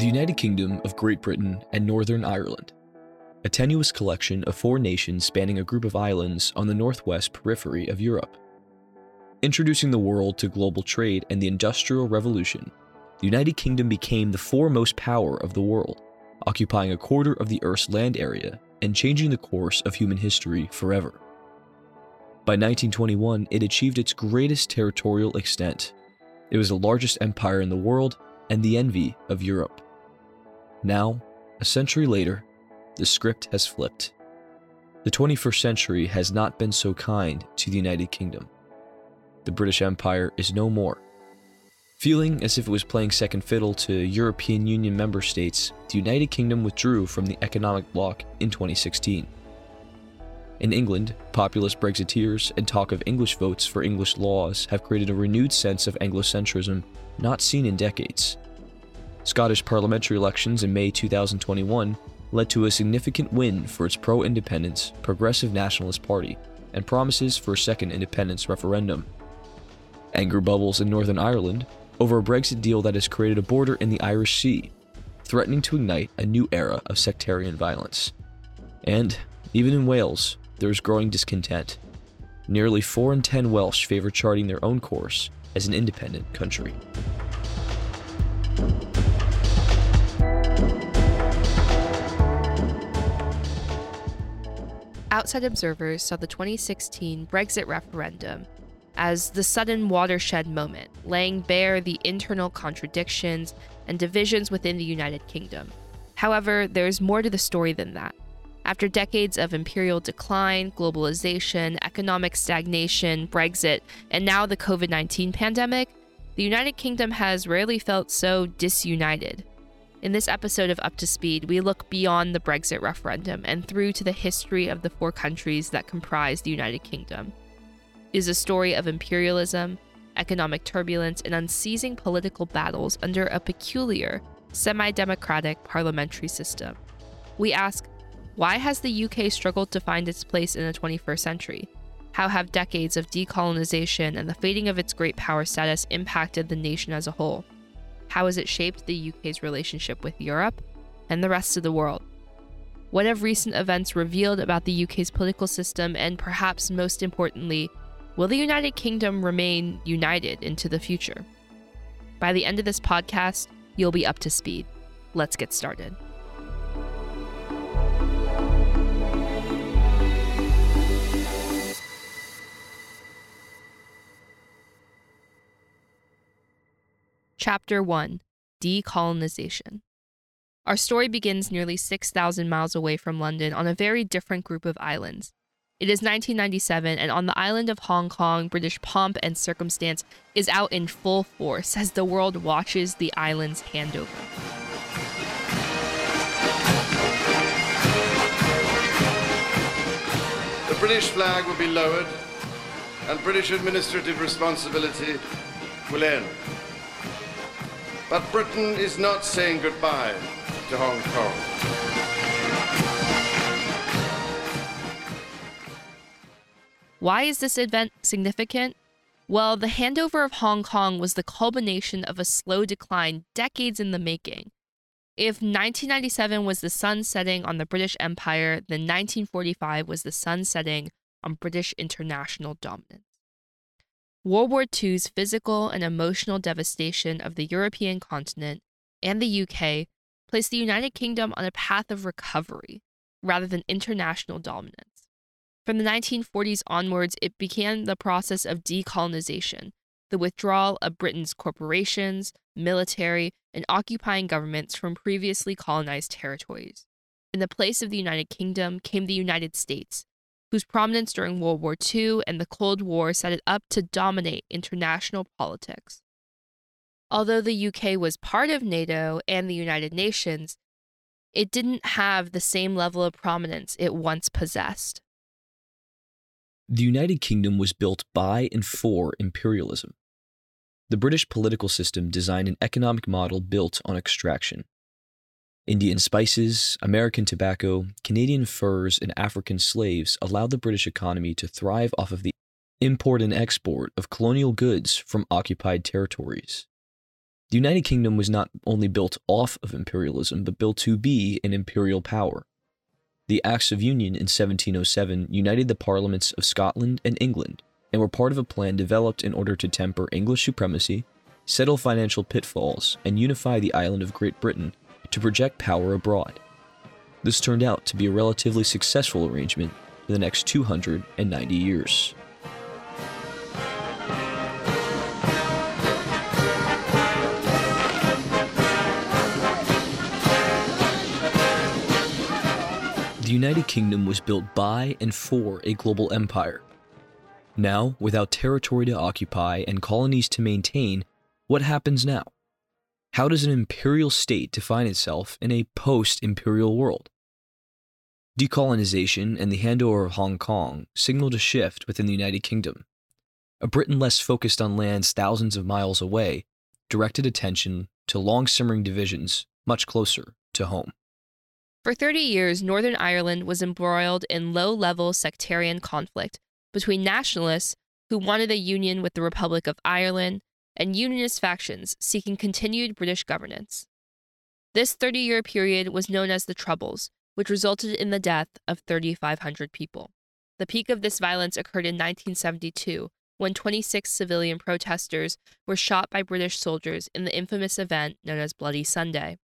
The United Kingdom of Great Britain and Northern Ireland. A tenuous collection of four nations spanning a group of islands on the northwest periphery of Europe. Introducing the world to global trade and the Industrial Revolution, the United Kingdom became the foremost power of the world, occupying a quarter of the Earth's land area and changing the course of human history forever. By 1921, it achieved its greatest territorial extent. It was the largest empire in the world and the envy of Europe. Now, a century later, the script has flipped. The 21st century has not been so kind to the United Kingdom. The British Empire is no more. Feeling as if it was playing second fiddle to European Union member states, the United Kingdom withdrew from the economic bloc in 2016. In England, populist Brexiteers and talk of English votes for English laws have created a renewed sense of Anglocentrism not seen in decades. Scottish parliamentary elections in May 2021 led to a significant win for its pro independence Progressive Nationalist Party and promises for a second independence referendum. Anger bubbles in Northern Ireland over a Brexit deal that has created a border in the Irish Sea, threatening to ignite a new era of sectarian violence. And, even in Wales, there is growing discontent. Nearly 4 in 10 Welsh favor charting their own course as an independent country. Outside observers saw the 2016 Brexit referendum as the sudden watershed moment, laying bare the internal contradictions and divisions within the United Kingdom. However, there's more to the story than that. After decades of imperial decline, globalization, economic stagnation, Brexit, and now the COVID 19 pandemic, the United Kingdom has rarely felt so disunited. In this episode of Up to Speed, we look beyond the Brexit referendum and through to the history of the four countries that comprise the United Kingdom. It is a story of imperialism, economic turbulence, and unceasing political battles under a peculiar, semi democratic parliamentary system. We ask why has the UK struggled to find its place in the 21st century? How have decades of decolonization and the fading of its great power status impacted the nation as a whole? How has it shaped the UK's relationship with Europe and the rest of the world? What have recent events revealed about the UK's political system, and perhaps most importantly, will the United Kingdom remain united into the future? By the end of this podcast, you'll be up to speed. Let's get started. Chapter 1 Decolonization. Our story begins nearly 6,000 miles away from London on a very different group of islands. It is 1997, and on the island of Hong Kong, British pomp and circumstance is out in full force as the world watches the island's handover. The British flag will be lowered, and British administrative responsibility will end. But Britain is not saying goodbye to Hong Kong. Why is this event significant? Well, the handover of Hong Kong was the culmination of a slow decline decades in the making. If 1997 was the sun setting on the British Empire, then 1945 was the sun setting on British international dominance. World War II's physical and emotional devastation of the European continent and the UK placed the United Kingdom on a path of recovery rather than international dominance. From the 1940s onwards, it began the process of decolonization, the withdrawal of Britain's corporations, military, and occupying governments from previously colonized territories. In the place of the United Kingdom came the United States, whose prominence during World War II and the Cold War set it up to dominate international politics. Although the UK was part of NATO and the United Nations, it didn't have the same level of prominence it once possessed. The United Kingdom was built by and for imperialism. The British political system designed an economic model built on extraction. Indian spices, American tobacco, Canadian furs, and African slaves allowed the British economy to thrive off of the import and export of colonial goods from occupied territories. The United Kingdom was not only built off of imperialism, but built to be an imperial power. The Acts of Union in 1707 united the parliaments of Scotland and England and were part of a plan developed in order to temper English supremacy, settle financial pitfalls, and unify the island of Great Britain to project power abroad. This turned out to be a relatively successful arrangement for the next 290 years. The United Kingdom was built by and for a global empire. Now, without territory to occupy and colonies to maintain, what happens now? How does an imperial state define itself in a post imperial world? Decolonization and the handover of Hong Kong signaled a shift within the United Kingdom. A Britain less focused on lands thousands of miles away directed attention to long simmering divisions much closer to home. For 30 years, Northern Ireland was embroiled in low level sectarian conflict between nationalists who wanted a union with the Republic of Ireland and unionist factions seeking continued British governance. This 30 year period was known as the Troubles, which resulted in the death of 3,500 people. The peak of this violence occurred in 1972 when 26 civilian protesters were shot by British soldiers in the infamous event known as Bloody Sunday.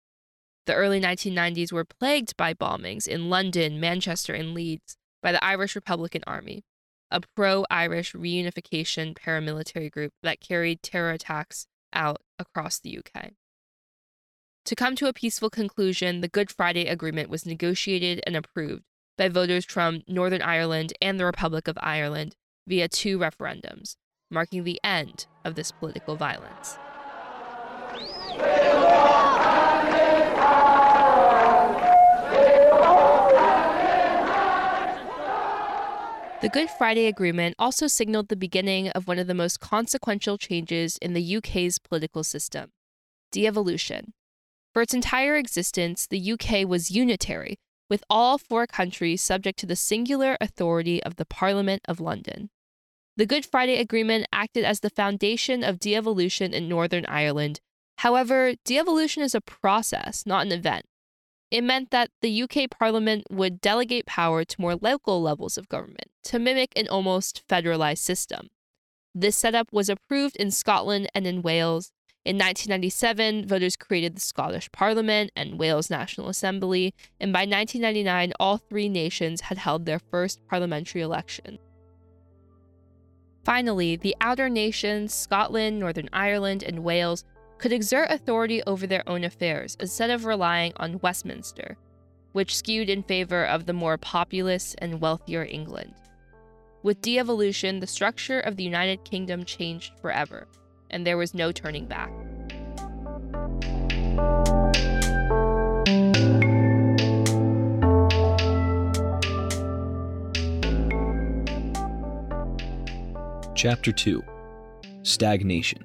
The early 1990s were plagued by bombings in London, Manchester, and Leeds by the Irish Republican Army, a pro Irish reunification paramilitary group that carried terror attacks out across the UK. To come to a peaceful conclusion, the Good Friday Agreement was negotiated and approved by voters from Northern Ireland and the Republic of Ireland via two referendums, marking the end of this political violence. Good Friday Agreement also signaled the beginning of one of the most consequential changes in the UK's political system devolution. For its entire existence, the UK was unitary, with all four countries subject to the singular authority of the Parliament of London. The Good Friday Agreement acted as the foundation of devolution in Northern Ireland. However, devolution is a process, not an event. It meant that the UK Parliament would delegate power to more local levels of government to mimic an almost federalized system. This setup was approved in Scotland and in Wales. In 1997, voters created the Scottish Parliament and Wales National Assembly, and by 1999, all three nations had held their first parliamentary election. Finally, the outer nations, Scotland, Northern Ireland, and Wales, could exert authority over their own affairs instead of relying on Westminster, which skewed in favor of the more populous and wealthier England. With devolution, the structure of the United Kingdom changed forever, and there was no turning back. Chapter 2 Stagnation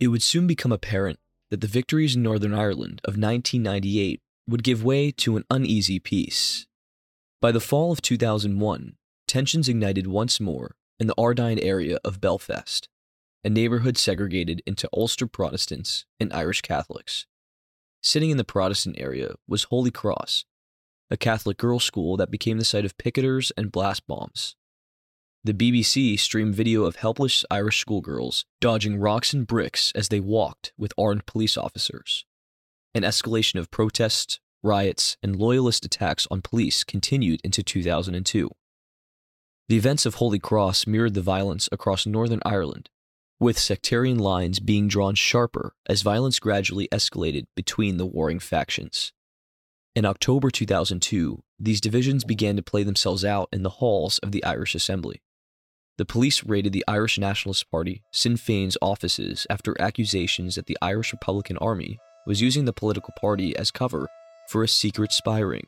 It would soon become apparent that the victories in Northern Ireland of 1998 would give way to an uneasy peace. By the fall of 2001, tensions ignited once more in the Ardoyne area of Belfast, a neighborhood segregated into Ulster Protestants and Irish Catholics. Sitting in the Protestant area was Holy Cross, a Catholic girls' school that became the site of picketers and blast bombs. The BBC streamed video of helpless Irish schoolgirls dodging rocks and bricks as they walked with armed police officers. An escalation of protests, riots, and loyalist attacks on police continued into 2002. The events of Holy Cross mirrored the violence across Northern Ireland, with sectarian lines being drawn sharper as violence gradually escalated between the warring factions. In October 2002, these divisions began to play themselves out in the halls of the Irish Assembly. The police raided the Irish Nationalist Party, Sinn Féin's offices after accusations that the Irish Republican Army was using the political party as cover for a secret spy ring.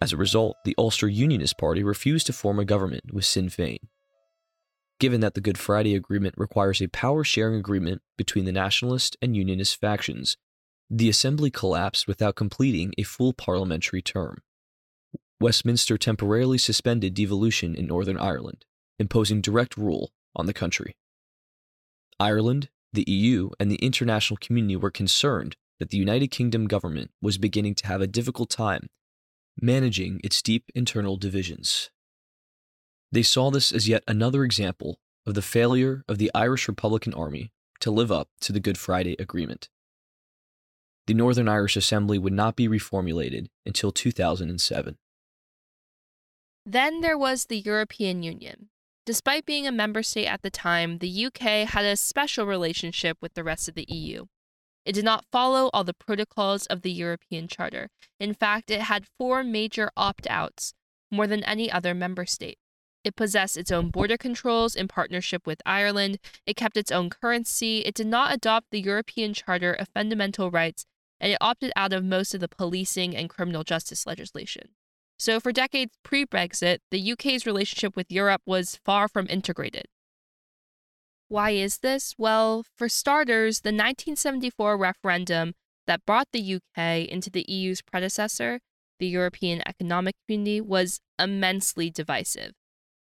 As a result, the Ulster Unionist Party refused to form a government with Sinn Féin. Given that the Good Friday Agreement requires a power sharing agreement between the Nationalist and Unionist factions, the Assembly collapsed without completing a full parliamentary term. Westminster temporarily suspended devolution in Northern Ireland, imposing direct rule on the country. Ireland, the EU, and the international community were concerned that the United Kingdom government was beginning to have a difficult time managing its deep internal divisions. They saw this as yet another example of the failure of the Irish Republican Army to live up to the Good Friday Agreement. The Northern Irish Assembly would not be reformulated until 2007. Then there was the European Union. Despite being a member state at the time, the UK had a special relationship with the rest of the EU. It did not follow all the protocols of the European Charter. In fact, it had four major opt outs, more than any other member state. It possessed its own border controls in partnership with Ireland. It kept its own currency. It did not adopt the European Charter of Fundamental Rights, and it opted out of most of the policing and criminal justice legislation. So, for decades pre Brexit, the UK's relationship with Europe was far from integrated. Why is this? Well, for starters, the 1974 referendum that brought the UK into the EU's predecessor, the European Economic Community, was immensely divisive.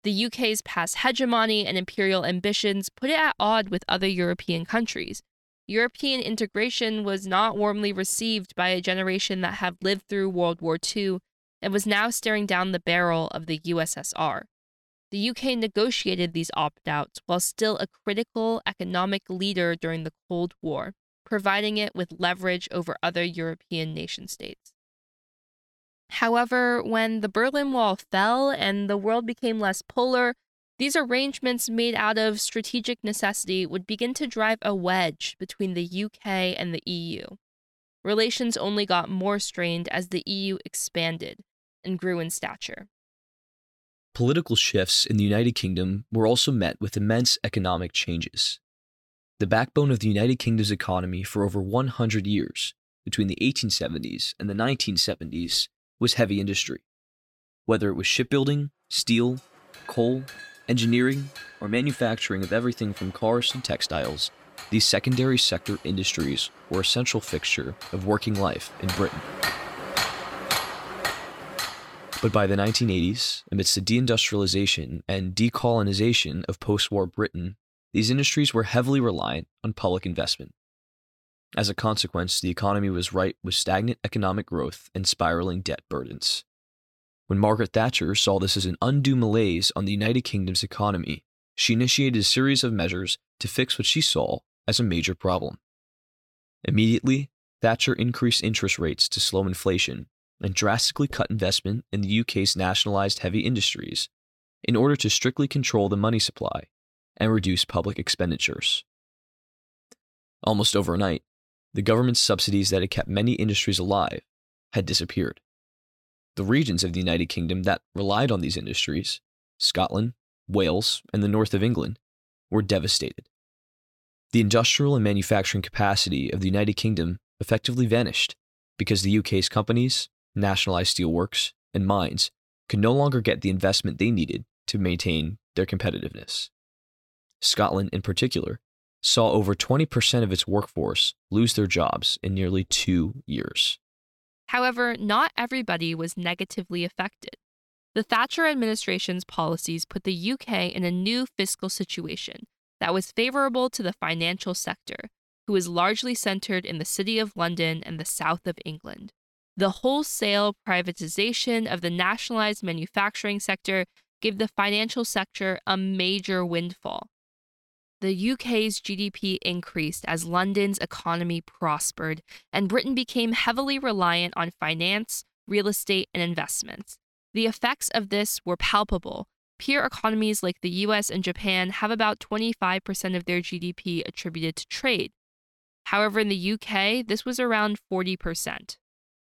The UK's past hegemony and imperial ambitions put it at odds with other European countries. European integration was not warmly received by a generation that had lived through World War II and was now staring down the barrel of the USSR. The UK negotiated these opt outs while still a critical economic leader during the Cold War, providing it with leverage over other European nation states. However, when the Berlin Wall fell and the world became less polar, these arrangements made out of strategic necessity would begin to drive a wedge between the UK and the EU. Relations only got more strained as the EU expanded and grew in stature. Political shifts in the United Kingdom were also met with immense economic changes. The backbone of the United Kingdom's economy for over 100 years, between the 1870s and the 1970s, was heavy industry. Whether it was shipbuilding, steel, coal, engineering, or manufacturing of everything from cars to textiles, these secondary sector industries were a central fixture of working life in Britain. But by the 1980s, amidst the deindustrialization and decolonization of post war Britain, these industries were heavily reliant on public investment. As a consequence, the economy was ripe with stagnant economic growth and spiraling debt burdens. When Margaret Thatcher saw this as an undue malaise on the United Kingdom's economy, she initiated a series of measures to fix what she saw as a major problem. Immediately, Thatcher increased interest rates to slow inflation and drastically cut investment in the UK's nationalised heavy industries in order to strictly control the money supply and reduce public expenditures. Almost overnight, the government's subsidies that had kept many industries alive had disappeared. The regions of the United Kingdom that relied on these industries, Scotland, Wales, and the north of England, were devastated. The industrial and manufacturing capacity of the United Kingdom effectively vanished because the UK's companies nationalized steelworks, and mines could no longer get the investment they needed to maintain their competitiveness. Scotland, in particular, saw over 20% of its workforce lose their jobs in nearly two years. However, not everybody was negatively affected. The Thatcher administration's policies put the UK in a new fiscal situation that was favorable to the financial sector, who was largely centered in the City of London and the south of England. The wholesale privatization of the nationalized manufacturing sector gave the financial sector a major windfall. The UK's GDP increased as London's economy prospered, and Britain became heavily reliant on finance, real estate, and investments. The effects of this were palpable. Peer economies like the US and Japan have about 25% of their GDP attributed to trade. However, in the UK, this was around 40%.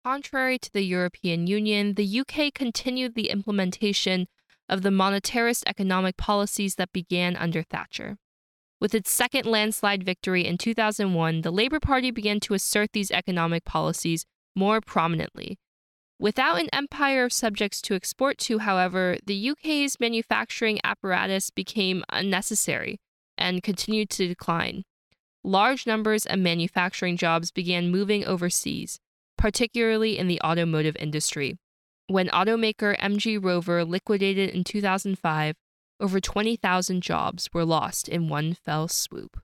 Contrary to the European Union, the UK continued the implementation of the monetarist economic policies that began under Thatcher. With its second landslide victory in 2001, the Labour Party began to assert these economic policies more prominently. Without an empire of subjects to export to, however, the UK's manufacturing apparatus became unnecessary and continued to decline. Large numbers of manufacturing jobs began moving overseas, particularly in the automotive industry. When automaker MG Rover liquidated in 2005, Over 20,000 jobs were lost in one fell swoop.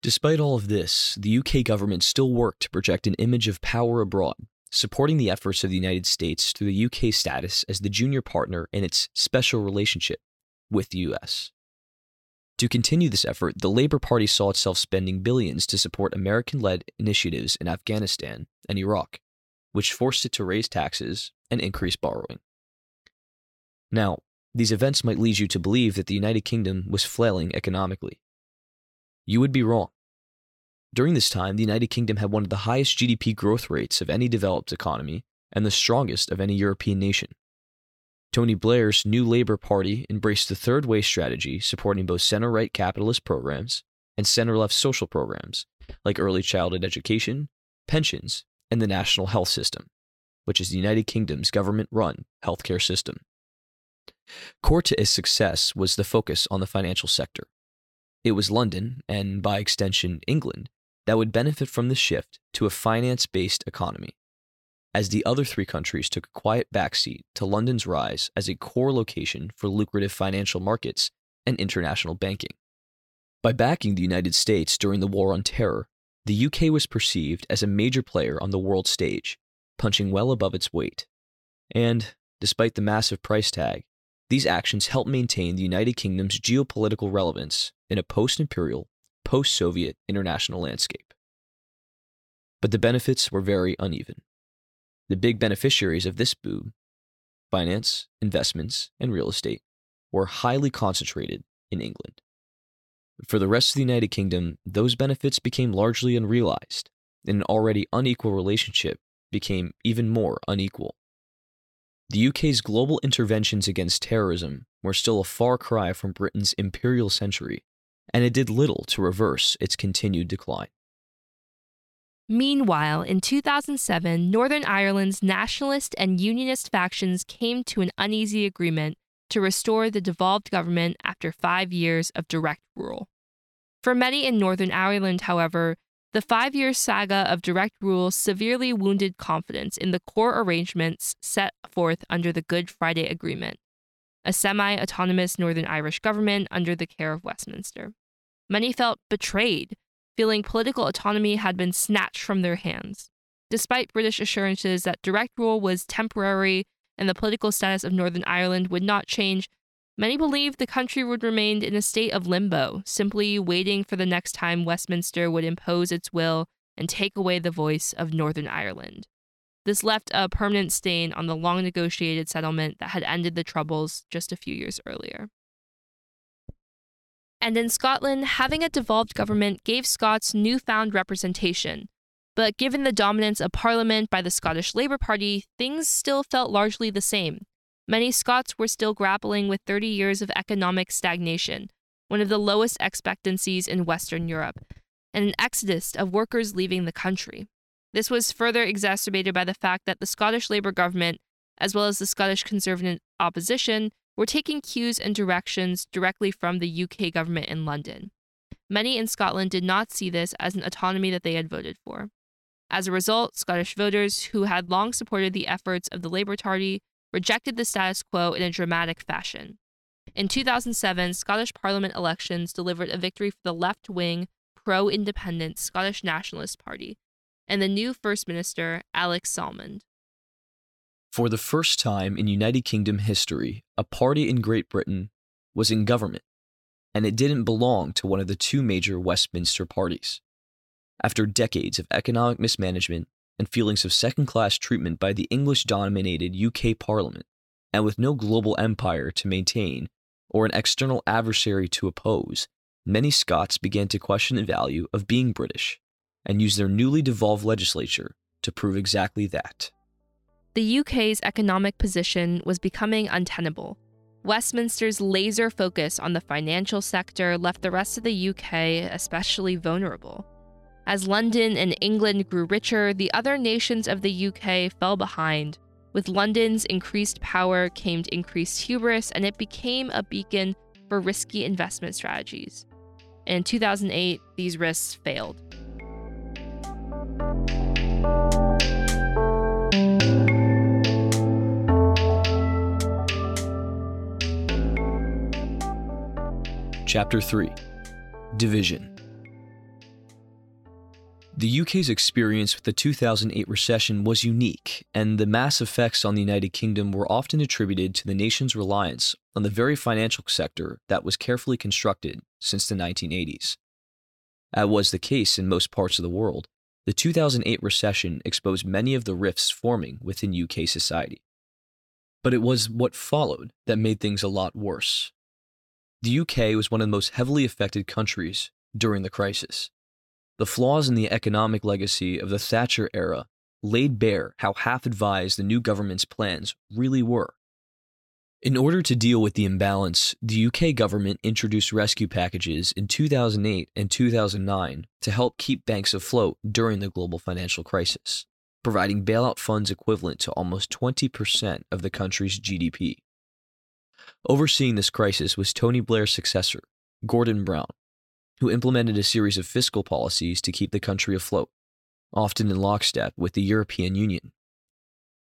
Despite all of this, the UK government still worked to project an image of power abroad, supporting the efforts of the United States through the UK's status as the junior partner in its special relationship with the US. To continue this effort, the Labour Party saw itself spending billions to support American led initiatives in Afghanistan and Iraq, which forced it to raise taxes and increase borrowing. Now, these events might lead you to believe that the United Kingdom was flailing economically. You would be wrong. During this time, the United Kingdom had one of the highest GDP growth rates of any developed economy and the strongest of any European nation. Tony Blair's new Labour Party embraced the third way strategy, supporting both center right capitalist programs and center left social programs like early childhood education, pensions, and the national health system, which is the United Kingdom's government run healthcare system. Core to its success was the focus on the financial sector. It was London, and by extension, England, that would benefit from the shift to a finance based economy, as the other three countries took a quiet backseat to London's rise as a core location for lucrative financial markets and international banking. By backing the United States during the War on Terror, the UK was perceived as a major player on the world stage, punching well above its weight. And, despite the massive price tag, these actions helped maintain the United Kingdom's geopolitical relevance in a post imperial, post Soviet international landscape. But the benefits were very uneven. The big beneficiaries of this boom, finance, investments, and real estate, were highly concentrated in England. For the rest of the United Kingdom, those benefits became largely unrealized, and an already unequal relationship became even more unequal. The UK's global interventions against terrorism were still a far cry from Britain's imperial century, and it did little to reverse its continued decline. Meanwhile, in 2007, Northern Ireland's nationalist and unionist factions came to an uneasy agreement to restore the devolved government after five years of direct rule. For many in Northern Ireland, however, the five year saga of direct rule severely wounded confidence in the core arrangements set forth under the Good Friday Agreement, a semi autonomous Northern Irish government under the care of Westminster. Many felt betrayed, feeling political autonomy had been snatched from their hands. Despite British assurances that direct rule was temporary and the political status of Northern Ireland would not change, Many believed the country would remain in a state of limbo, simply waiting for the next time Westminster would impose its will and take away the voice of Northern Ireland. This left a permanent stain on the long negotiated settlement that had ended the Troubles just a few years earlier. And in Scotland, having a devolved government gave Scots newfound representation. But given the dominance of Parliament by the Scottish Labour Party, things still felt largely the same. Many Scots were still grappling with 30 years of economic stagnation, one of the lowest expectancies in Western Europe, and an exodus of workers leaving the country. This was further exacerbated by the fact that the Scottish Labour government, as well as the Scottish Conservative opposition, were taking cues and directions directly from the UK government in London. Many in Scotland did not see this as an autonomy that they had voted for. As a result, Scottish voters who had long supported the efforts of the Labour Party rejected the status quo in a dramatic fashion. In 2007, Scottish Parliament elections delivered a victory for the left wing, pro independent Scottish Nationalist Party and the new First Minister, Alex Salmond. For the first time in United Kingdom history, a party in Great Britain was in government, and it didn't belong to one of the two major Westminster parties. After decades of economic mismanagement and feelings of second class treatment by the English dominated UK Parliament, and with no global empire to maintain or an external adversary to oppose, many Scots began to question the value of being British and use their newly devolved legislature to prove exactly that. The UK's economic position was becoming untenable. Westminster's laser focus on the financial sector left the rest of the UK especially vulnerable. As London and England grew richer, the other nations of the UK fell behind. With London's increased power came increased hubris, and it became a beacon for risky investment strategies. In 2008, these risks failed. Chapter 3 Division The UK's experience with the 2008 recession was unique, and the mass effects on the United Kingdom were often attributed to the nation's reliance on the very financial sector that was carefully constructed since the 1980s. As was the case in most parts of the world, the 2008 recession exposed many of the rifts forming within UK society. But it was what followed that made things a lot worse. The UK was one of the most heavily affected countries during the crisis. The flaws in the economic legacy of the Thatcher era laid bare how half advised the new government's plans really were. In order to deal with the imbalance, the UK government introduced rescue packages in 2008 and 2009 to help keep banks afloat during the global financial crisis, providing bailout funds equivalent to almost 20% of the country's GDP. Overseeing this crisis was Tony Blair's successor, Gordon Brown, who implemented a series of fiscal policies to keep the country afloat, often in lockstep with the European Union.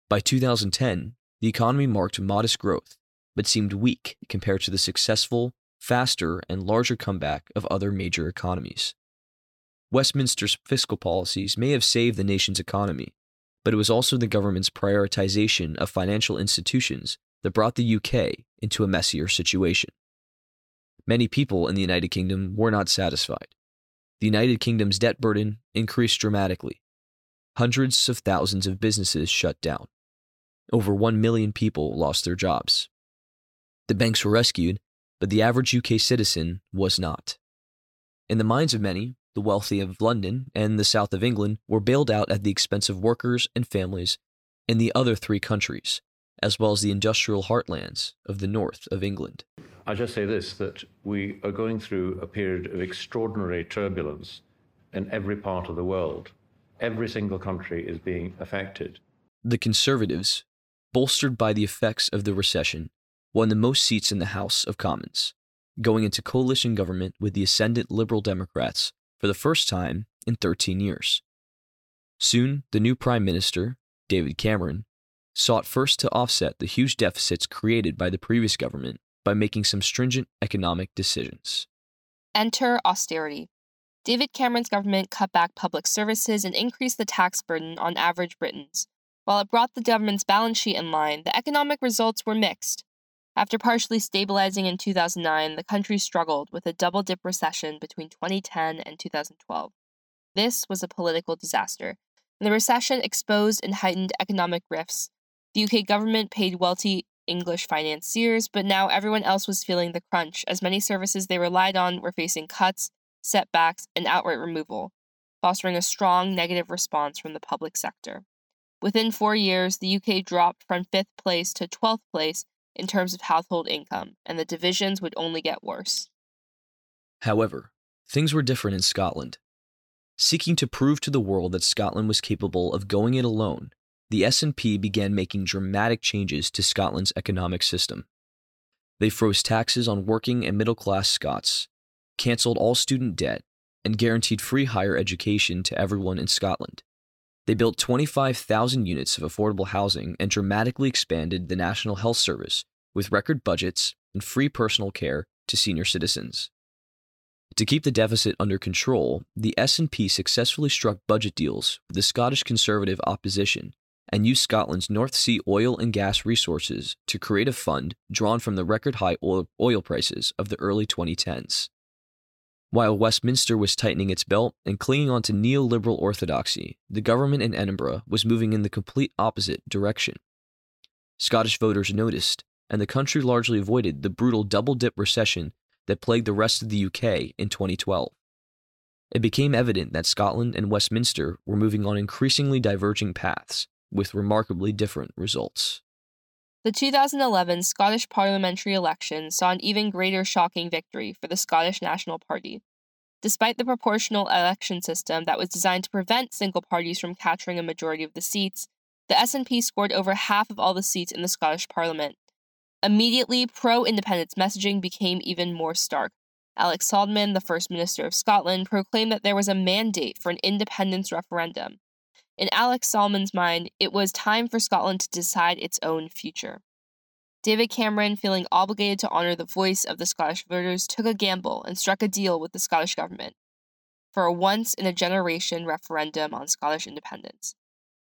By 2010, the economy marked modest growth, but seemed weak compared to the successful, faster, and larger comeback of other major economies. Westminster's fiscal policies may have saved the nation's economy, but it was also the government's prioritization of financial institutions that brought the UK into a messier situation. Many people in the United Kingdom were not satisfied. The United Kingdom's debt burden increased dramatically. Hundreds of thousands of businesses shut down. Over 1 million people lost their jobs. The banks were rescued, but the average UK citizen was not. In the minds of many, the wealthy of London and the south of England were bailed out at the expense of workers and families in the other three countries, as well as the industrial heartlands of the north of England. I'll just say this that we are going through a period of extraordinary turbulence in every part of the world. Every single country is being affected. The Conservatives, bolstered by the effects of the recession, won the most seats in the House of Commons, going into coalition government with the ascendant Liberal Democrats for the first time in 13 years. Soon, the new Prime Minister, David Cameron, sought first to offset the huge deficits created by the previous government by making some stringent economic decisions. Enter austerity. David Cameron's government cut back public services and increased the tax burden on average Britons. While it brought the government's balance sheet in line, the economic results were mixed. After partially stabilizing in 2009, the country struggled with a double dip recession between 2010 and 2012. This was a political disaster, and the recession exposed and heightened economic rifts. The UK government paid wealthy English financiers, but now everyone else was feeling the crunch, as many services they relied on were facing cuts, setbacks, and outright removal, fostering a strong negative response from the public sector. Within four years, the UK dropped from fifth place to 12th place in terms of household income, and the divisions would only get worse. However, things were different in Scotland. Seeking to prove to the world that Scotland was capable of going it alone, the SNP began making dramatic changes to Scotland's economic system. They froze taxes on working and middle class Scots, cancelled all student debt, and guaranteed free higher education to everyone in Scotland. They built 25,000 units of affordable housing and dramatically expanded the National Health Service with record budgets and free personal care to senior citizens. To keep the deficit under control, the SNP successfully struck budget deals with the Scottish Conservative opposition and used Scotland's North Sea oil and gas resources to create a fund drawn from the record high oil, oil prices of the early 2010s. While Westminster was tightening its belt and clinging on to neoliberal orthodoxy, the government in Edinburgh was moving in the complete opposite direction. Scottish voters noticed, and the country largely avoided the brutal double dip recession that plagued the rest of the UK in 2012. It became evident that Scotland and Westminster were moving on increasingly diverging paths, with remarkably different results. The 2011 Scottish parliamentary election saw an even greater shocking victory for the Scottish National Party. Despite the proportional election system that was designed to prevent single parties from capturing a majority of the seats, the SNP scored over half of all the seats in the Scottish Parliament. Immediately, pro independence messaging became even more stark. Alex Salmond, the First Minister of Scotland, proclaimed that there was a mandate for an independence referendum. In Alex Salmond's mind, it was time for Scotland to decide its own future. David Cameron, feeling obligated to honor the voice of the Scottish voters, took a gamble and struck a deal with the Scottish government for a once in a generation referendum on Scottish independence.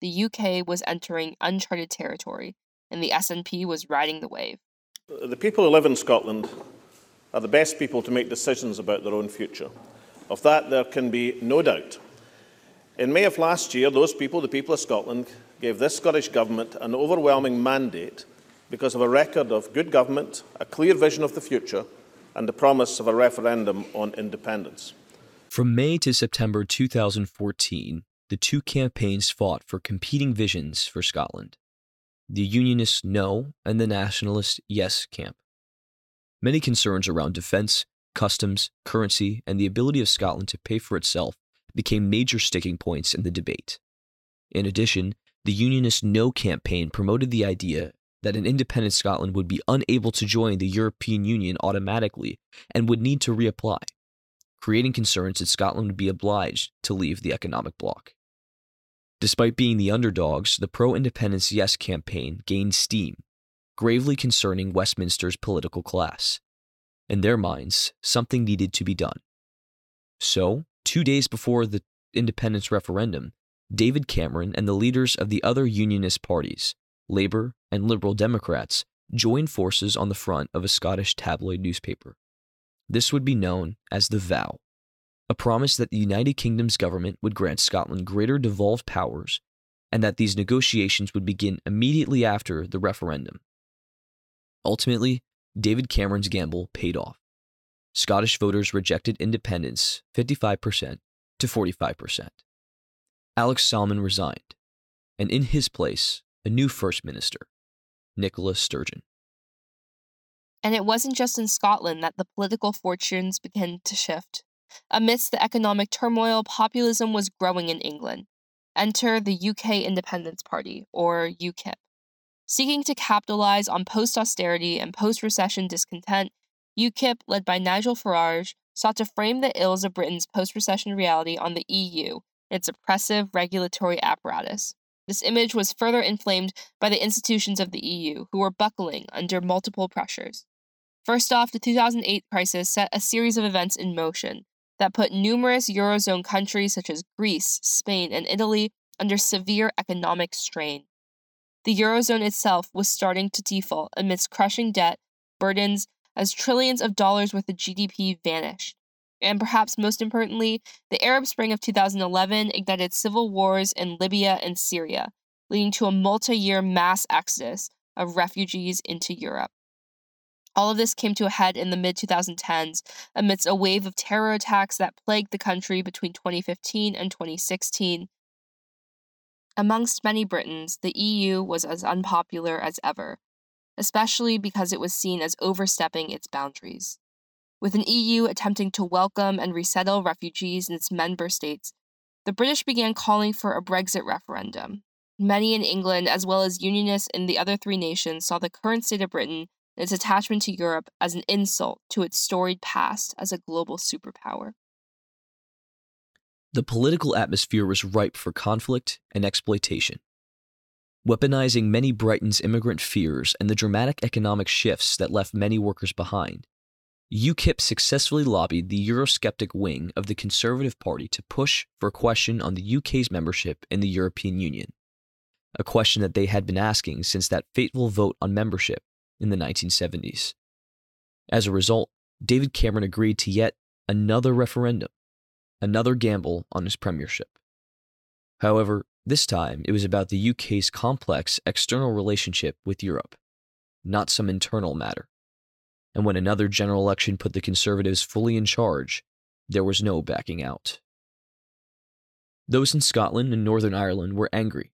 The UK was entering uncharted territory, and the SNP was riding the wave. The people who live in Scotland are the best people to make decisions about their own future. Of that, there can be no doubt. In May of last year, those people, the people of Scotland, gave this Scottish Government an overwhelming mandate because of a record of good government, a clear vision of the future, and the promise of a referendum on independence. From May to September 2014, the two campaigns fought for competing visions for Scotland the Unionist No and the Nationalist Yes camp. Many concerns around defence, customs, currency, and the ability of Scotland to pay for itself became major sticking points in the debate. In addition, the Unionist No campaign promoted the idea that an independent Scotland would be unable to join the European Union automatically and would need to reapply, creating concerns that Scotland would be obliged to leave the economic bloc. Despite being the underdogs, the pro independence Yes campaign gained steam, gravely concerning Westminster's political class. In their minds, something needed to be done. So, two days before the independence referendum, David Cameron and the leaders of the other Unionist parties, Labour and Liberal Democrats, joined forces on the front of a Scottish tabloid newspaper. This would be known as the Vow a promise that the United Kingdom's government would grant Scotland greater devolved powers and that these negotiations would begin immediately after the referendum. Ultimately, David Cameron's gamble paid off. Scottish voters rejected independence 55% to 45%. Alex Salmond resigned, and in his place, a new First Minister, Nicola Sturgeon. And it wasn't just in Scotland that the political fortunes began to shift. Amidst the economic turmoil, populism was growing in England. Enter the UK Independence Party, or UKIP. Seeking to capitalize on post austerity and post recession discontent, UKIP, led by Nigel Farage, sought to frame the ills of Britain's post recession reality on the EU and its oppressive regulatory apparatus. This image was further inflamed by the institutions of the EU, who were buckling under multiple pressures. First off, the 2008 crisis set a series of events in motion that put numerous Eurozone countries such as Greece, Spain, and Italy under severe economic strain. The Eurozone itself was starting to default amidst crushing debt burdens as trillions of dollars worth of GDP vanished. And perhaps most importantly, the Arab Spring of 2011 ignited civil wars in Libya and Syria, leading to a multi year mass exodus of refugees into Europe. All of this came to a head in the mid 2010s amidst a wave of terror attacks that plagued the country between 2015 and 2016. Amongst many Britons, the EU was as unpopular as ever, especially because it was seen as overstepping its boundaries. With an EU attempting to welcome and resettle refugees in its member states, the British began calling for a Brexit referendum. Many in England, as well as Unionists in the other three nations, saw the current state of Britain and its attachment to Europe as an insult to its storied past as a global superpower. The political atmosphere was ripe for conflict and exploitation. Weaponizing many Britons' immigrant fears and the dramatic economic shifts that left many workers behind, UKIP successfully lobbied the Eurosceptic wing of the Conservative Party to push for a question on the UK's membership in the European Union, a question that they had been asking since that fateful vote on membership in the 1970s. As a result, David Cameron agreed to yet another referendum, another gamble on his premiership. However, this time it was about the UK's complex external relationship with Europe, not some internal matter. And when another general election put the Conservatives fully in charge, there was no backing out. Those in Scotland and Northern Ireland were angry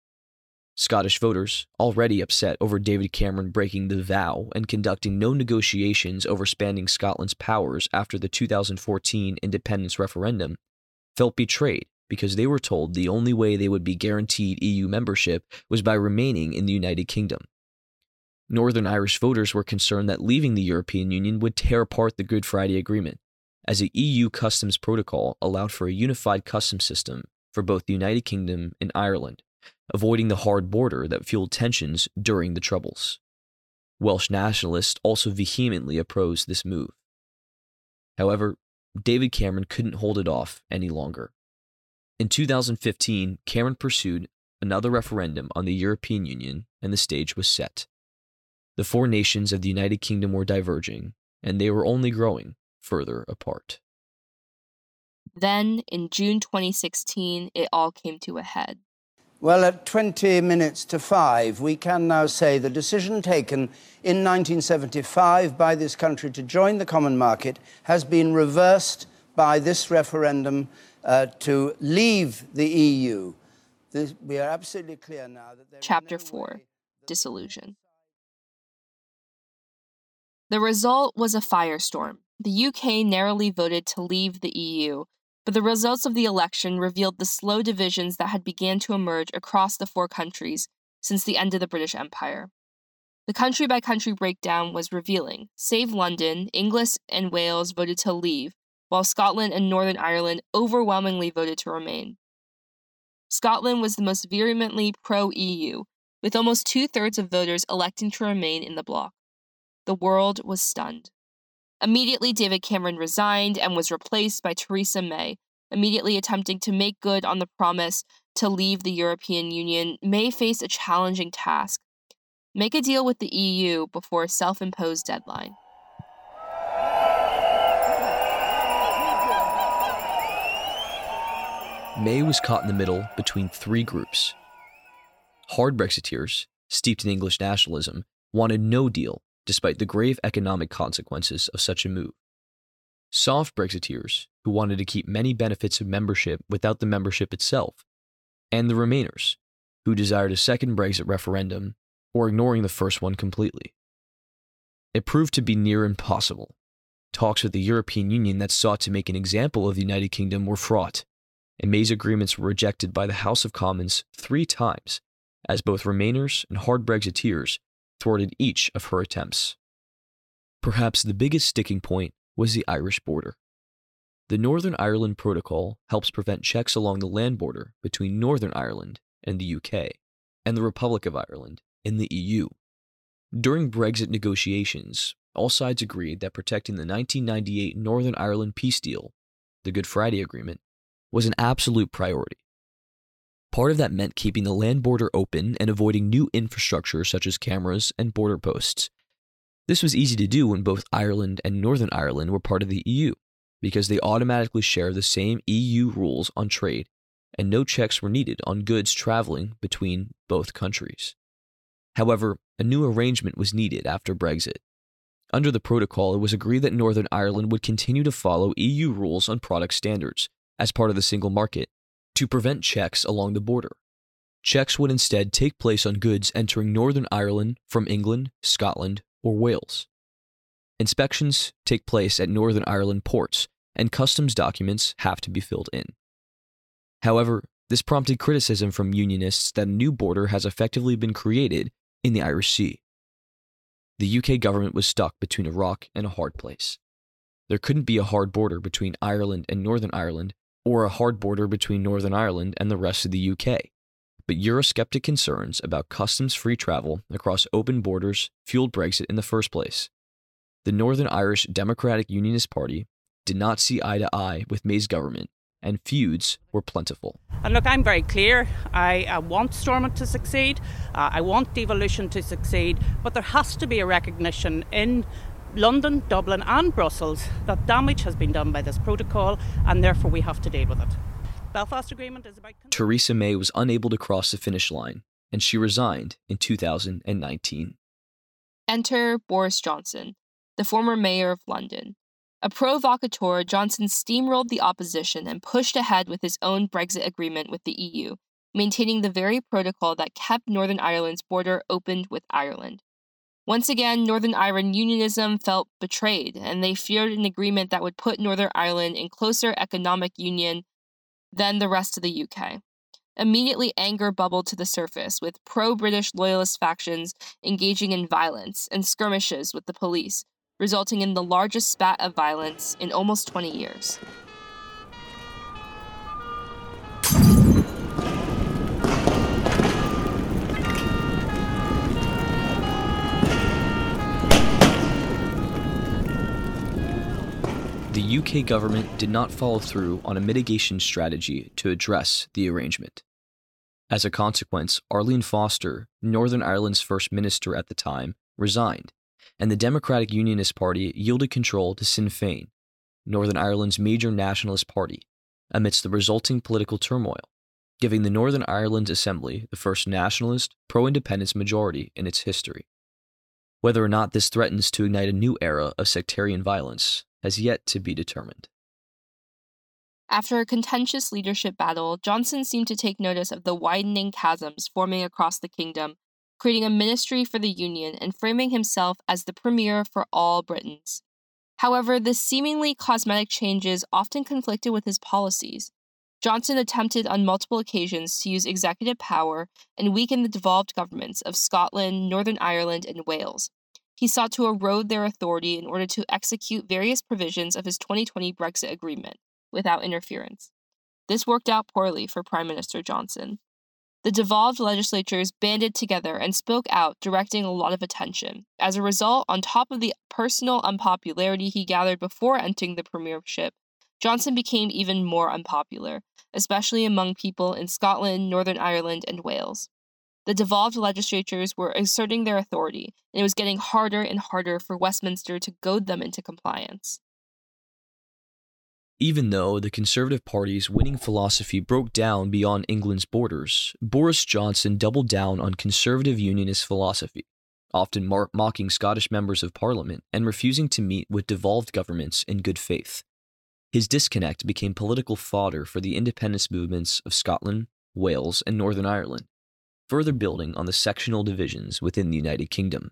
Scottish voters, already upset over David Cameron breaking the vow and conducting no negotiations over expanding Scotland's powers after the 2014 independence referendum, felt betrayed because they were told the only way they would be guaranteed EU membership was by remaining in the United Kingdom. Northern Irish voters were concerned that leaving the European Union would tear apart the Good Friday Agreement, as the EU customs protocol allowed for a unified customs system for both the United Kingdom and Ireland avoiding the hard border that fueled tensions during the Troubles. Welsh nationalists also vehemently opposed this move. However, David Cameron couldn't hold it off any longer. In 2015, Cameron pursued another referendum on the European Union, and the stage was set. The four nations of the United Kingdom were diverging, and they were only growing further apart. Then, in June 2016, it all came to a head. Well, at 20 minutes to five, we can now say the decision taken in 1975 by this country to join the common market has been reversed by this referendum uh, to leave the EU. This, we are absolutely clear now that Chapter 4 Disillusion. The result was a firestorm. The UK narrowly voted to leave the EU, but the results of the election revealed the slow divisions that had begun to emerge across the four countries since the end of the British Empire. The country by country breakdown was revealing. Save London, England and Wales voted to leave, while Scotland and Northern Ireland overwhelmingly voted to remain. Scotland was the most vehemently pro EU, with almost two thirds of voters electing to remain in the bloc. The world was stunned. Immediately, David Cameron resigned and was replaced by Theresa May, immediately attempting to make good on the promise to leave the European Union. May faced a challenging task make a deal with the EU before a self imposed deadline. May was caught in the middle between three groups. Hard Brexiteers, steeped in English nationalism, wanted no deal despite the grave economic consequences of such a move. Soft Brexiteers, who wanted to keep many benefits of membership without the membership itself, and the Remainers, who desired a second Brexit referendum or ignoring the first one completely. It proved to be near impossible. Talks with the European Union that sought to make an example of the United Kingdom were fraught, and May's agreements were rejected by the House of Commons three times, as both Remainers and hard Brexiteers thwarted each of her attempts. Perhaps the biggest sticking point was the Irish border. The Northern Ireland Protocol helps prevent checks along the land border between Northern Ireland and the UK and the Republic of Ireland in the EU. During Brexit negotiations, all sides agreed that protecting the 1998 Northern Ireland peace deal, the Good Friday Agreement, was an absolute priority. Part of that meant keeping the land border open and avoiding new infrastructure such as cameras and border posts. This was easy to do when both Ireland and Northern Ireland were part of the EU, because they automatically share the same EU rules on trade, and no checks were needed on goods traveling between both countries. However, a new arrangement was needed after Brexit. Under the protocol, it was agreed that Northern Ireland would continue to follow EU rules on product standards as part of the single market to prevent checks along the border. Checks would instead take place on goods entering Northern Ireland from England, Scotland, or Wales. Inspections take place at Northern Ireland ports, and customs documents have to be filled in. However, this prompted criticism from Unionists that a new border has effectively been created in the Irish Sea. The UK government was stuck between a rock and a hard place. There couldn't be a hard border between Ireland and Northern Ireland or a hard border between Northern Ireland and the rest of the UK. But Eurosceptic concerns about customs free travel across open borders fueled Brexit in the first place. The Northern Irish Democratic Unionist Party did not see eye to eye with May's government, and feuds were plentiful. And look, I'm very clear. I want Stormont to succeed. Uh, I want devolution to succeed. But there has to be a recognition in London, Dublin, and Brussels that damage has been done by this protocol, and therefore we have to deal with it. Belfast Agreement is about. Theresa May was unable to cross the finish line, and she resigned in 2019. Enter Boris Johnson, the former mayor of London. A provocateur, Johnson steamrolled the opposition and pushed ahead with his own Brexit agreement with the EU, maintaining the very protocol that kept Northern Ireland's border opened with Ireland. Once again, Northern Ireland unionism felt betrayed, and they feared an agreement that would put Northern Ireland in closer economic union than the rest of the UK. Immediately, anger bubbled to the surface, with pro British loyalist factions engaging in violence and skirmishes with the police, resulting in the largest spat of violence in almost 20 years. The UK government did not follow through on a mitigation strategy to address the arrangement. As a consequence, Arlene Foster, Northern Ireland's first minister at the time, resigned, and the Democratic Unionist Party yielded control to Sinn Féin, Northern Ireland's major nationalist party, amidst the resulting political turmoil, giving the Northern Ireland Assembly the first nationalist, pro independence majority in its history. Whether or not this threatens to ignite a new era of sectarian violence has yet to be determined. After a contentious leadership battle, Johnson seemed to take notice of the widening chasms forming across the kingdom, creating a ministry for the Union and framing himself as the premier for all Britons. However, the seemingly cosmetic changes often conflicted with his policies. Johnson attempted on multiple occasions to use executive power and weaken the devolved governments of Scotland, Northern Ireland, and Wales. He sought to erode their authority in order to execute various provisions of his 2020 Brexit agreement without interference. This worked out poorly for Prime Minister Johnson. The devolved legislatures banded together and spoke out, directing a lot of attention. As a result, on top of the personal unpopularity he gathered before entering the premiership, Johnson became even more unpopular, especially among people in Scotland, Northern Ireland, and Wales. The devolved legislatures were asserting their authority, and it was getting harder and harder for Westminster to goad them into compliance. Even though the Conservative Party's winning philosophy broke down beyond England's borders, Boris Johnson doubled down on conservative unionist philosophy, often mar- mocking Scottish members of Parliament and refusing to meet with devolved governments in good faith. His disconnect became political fodder for the independence movements of Scotland, Wales, and Northern Ireland, further building on the sectional divisions within the United Kingdom.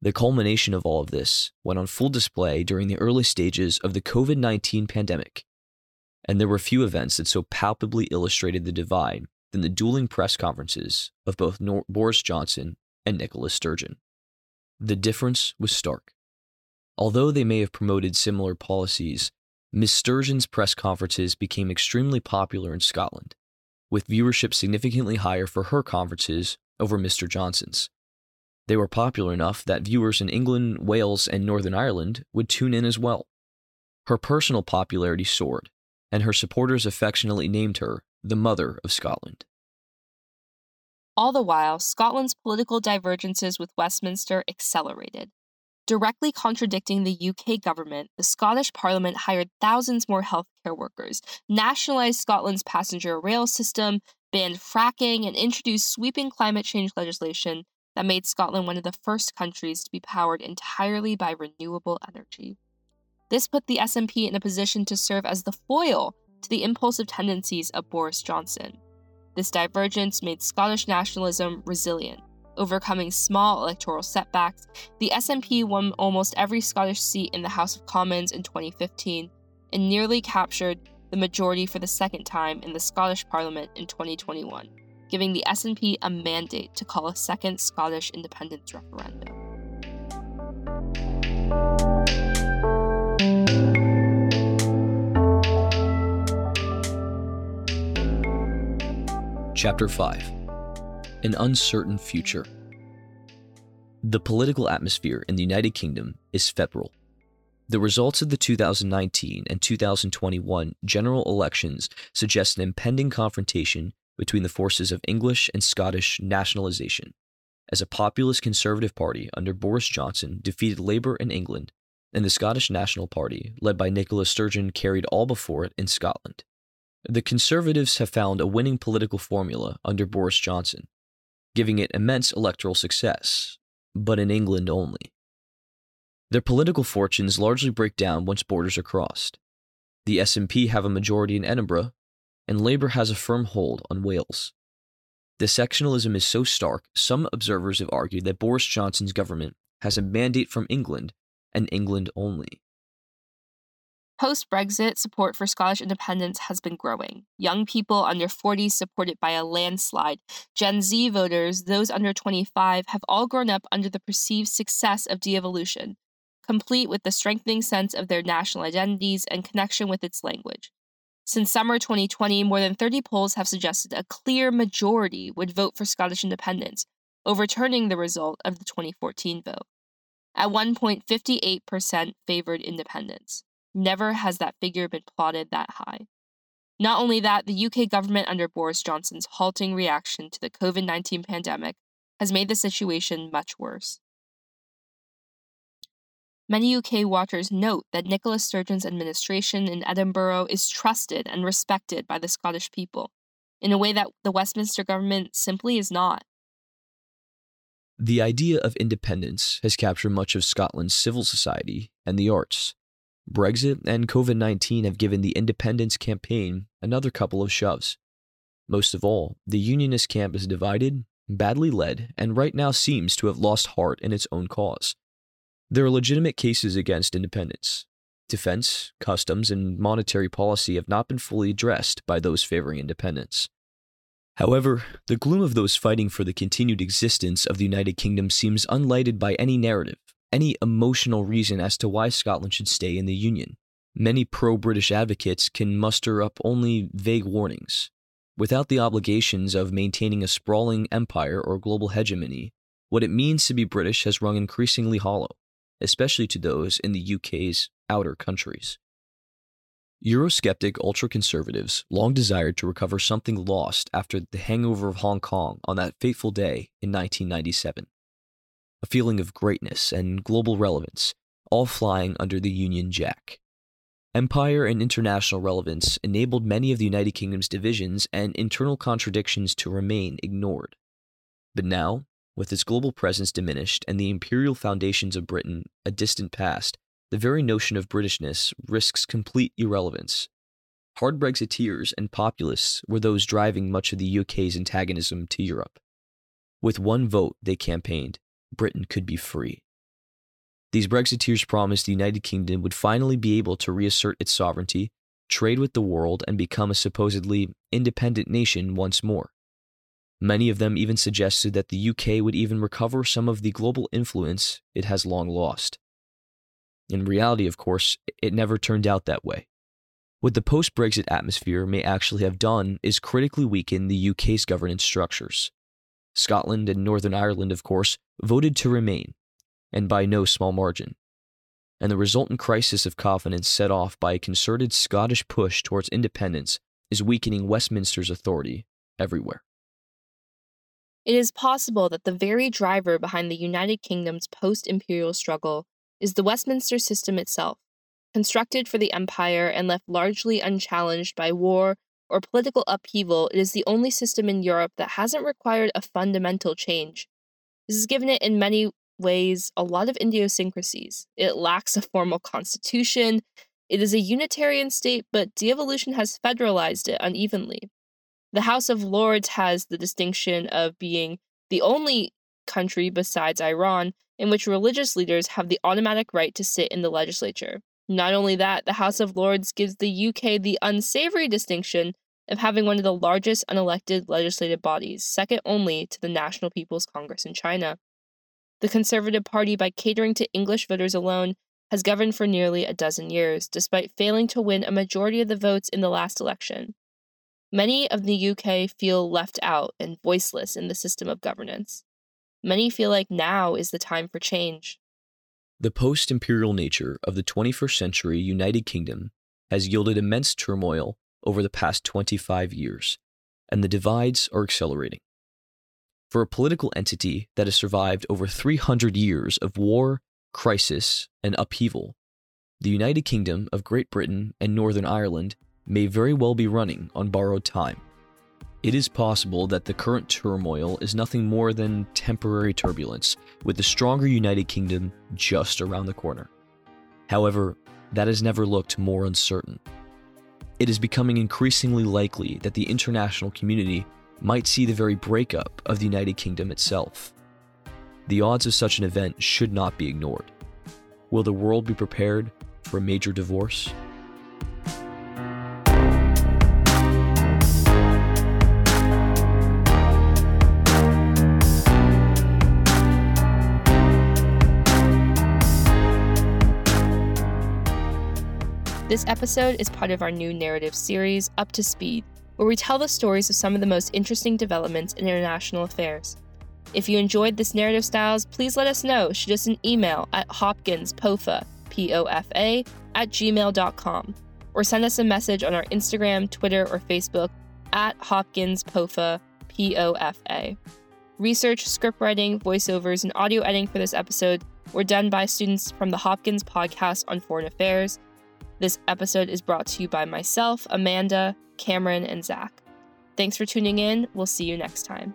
The culmination of all of this went on full display during the early stages of the COVID 19 pandemic. And there were few events that so palpably illustrated the divide than the dueling press conferences of both Nor- Boris Johnson and Nicola Sturgeon. The difference was stark. Although they may have promoted similar policies, Ms. Sturgeon's press conferences became extremely popular in Scotland, with viewership significantly higher for her conferences over Mr. Johnson's. They were popular enough that viewers in England, Wales, and Northern Ireland would tune in as well. Her personal popularity soared, and her supporters affectionately named her the Mother of Scotland. All the while, Scotland's political divergences with Westminster accelerated. Directly contradicting the UK government, the Scottish Parliament hired thousands more healthcare workers, nationalised Scotland's passenger rail system, banned fracking, and introduced sweeping climate change legislation that made Scotland one of the first countries to be powered entirely by renewable energy. This put the SNP in a position to serve as the foil to the impulsive tendencies of Boris Johnson. This divergence made Scottish nationalism resilient. Overcoming small electoral setbacks, the SNP won almost every Scottish seat in the House of Commons in 2015 and nearly captured the majority for the second time in the Scottish Parliament in 2021 giving the SNP a mandate to call a second Scottish independence referendum. Chapter 5 An Uncertain Future. The political atmosphere in the United Kingdom is febrile. The results of the 2019 and 2021 general elections suggest an impending confrontation between the forces of English and Scottish nationalisation, as a populist Conservative Party under Boris Johnson defeated Labour in England, and the Scottish National Party, led by Nicola Sturgeon, carried all before it in Scotland. The Conservatives have found a winning political formula under Boris Johnson, giving it immense electoral success, but in England only. Their political fortunes largely break down once borders are crossed. The SNP have a majority in Edinburgh, and Labour has a firm hold on Wales. The sectionalism is so stark, some observers have argued that Boris Johnson's government has a mandate from England and England only. Post Brexit, support for Scottish independence has been growing. Young people under 40 supported by a landslide. Gen Z voters, those under 25, have all grown up under the perceived success of devolution, complete with the strengthening sense of their national identities and connection with its language. Since summer 2020, more than 30 polls have suggested a clear majority would vote for Scottish independence, overturning the result of the 2014 vote. At one point, 58% favored independence. Never has that figure been plotted that high. Not only that, the UK government under Boris Johnson's halting reaction to the COVID 19 pandemic has made the situation much worse. Many UK watchers note that Nicola Sturgeon's administration in Edinburgh is trusted and respected by the Scottish people, in a way that the Westminster government simply is not. The idea of independence has captured much of Scotland's civil society and the arts. Brexit and COVID 19 have given the independence campaign another couple of shoves. Most of all, the Unionist camp is divided, badly led, and right now seems to have lost heart in its own cause. There are legitimate cases against independence. Defense, customs, and monetary policy have not been fully addressed by those favoring independence. However, the gloom of those fighting for the continued existence of the United Kingdom seems unlighted by any narrative, any emotional reason as to why Scotland should stay in the Union. Many pro British advocates can muster up only vague warnings. Without the obligations of maintaining a sprawling empire or global hegemony, what it means to be British has rung increasingly hollow, especially to those in the UK's outer countries. Eurosceptic ultra conservatives long desired to recover something lost after the handover of Hong Kong on that fateful day in 1997. A feeling of greatness and global relevance, all flying under the Union Jack. Empire and international relevance enabled many of the United Kingdom's divisions and internal contradictions to remain ignored. But now, with its global presence diminished and the imperial foundations of Britain a distant past, the very notion of Britishness risks complete irrelevance. Hard Brexiteers and populists were those driving much of the UK's antagonism to Europe. With one vote, they campaigned, Britain could be free. These Brexiteers promised the United Kingdom would finally be able to reassert its sovereignty, trade with the world, and become a supposedly independent nation once more. Many of them even suggested that the UK would even recover some of the global influence it has long lost. In reality, of course, it never turned out that way. What the post Brexit atmosphere may actually have done is critically weaken the UK's governance structures. Scotland and Northern Ireland, of course, voted to remain, and by no small margin. And the resultant crisis of confidence set off by a concerted Scottish push towards independence is weakening Westminster's authority everywhere. It is possible that the very driver behind the United Kingdom's post imperial struggle is the Westminster system itself, constructed for the empire and left largely unchallenged by war or political upheaval. It is the only system in Europe that hasn't required a fundamental change. This has given it, in many ways, a lot of idiosyncrasies. It lacks a formal constitution. It is a unitarian state, but devolution has federalized it unevenly. The House of Lords has the distinction of being the only country besides Iran in which religious leaders have the automatic right to sit in the legislature. Not only that, the House of Lords gives the UK the unsavory distinction of having one of the largest unelected legislative bodies, second only to the National People's Congress in China. The Conservative Party, by catering to English voters alone, has governed for nearly a dozen years, despite failing to win a majority of the votes in the last election. Many of the UK feel left out and voiceless in the system of governance. Many feel like now is the time for change. The post imperial nature of the 21st century United Kingdom has yielded immense turmoil over the past 25 years, and the divides are accelerating. For a political entity that has survived over 300 years of war, crisis, and upheaval, the United Kingdom of Great Britain and Northern Ireland may very well be running on borrowed time. It is possible that the current turmoil is nothing more than temporary turbulence, with the stronger United Kingdom just around the corner. However, that has never looked more uncertain. It is becoming increasingly likely that the international community might see the very breakup of the United Kingdom itself. The odds of such an event should not be ignored. Will the world be prepared for a major divorce? This episode is part of our new narrative series, Up to Speed, where we tell the stories of some of the most interesting developments in international affairs. If you enjoyed this narrative styles, please let us know. Shoot us an email at hopkinspofa, P-O-F-A, at gmail.com or send us a message on our Instagram, Twitter, or Facebook at Hopkins POFA. Research, scriptwriting, voiceovers, and audio editing for this episode were done by students from the Hopkins Podcast on Foreign Affairs. This episode is brought to you by myself, Amanda, Cameron, and Zach. Thanks for tuning in. We'll see you next time.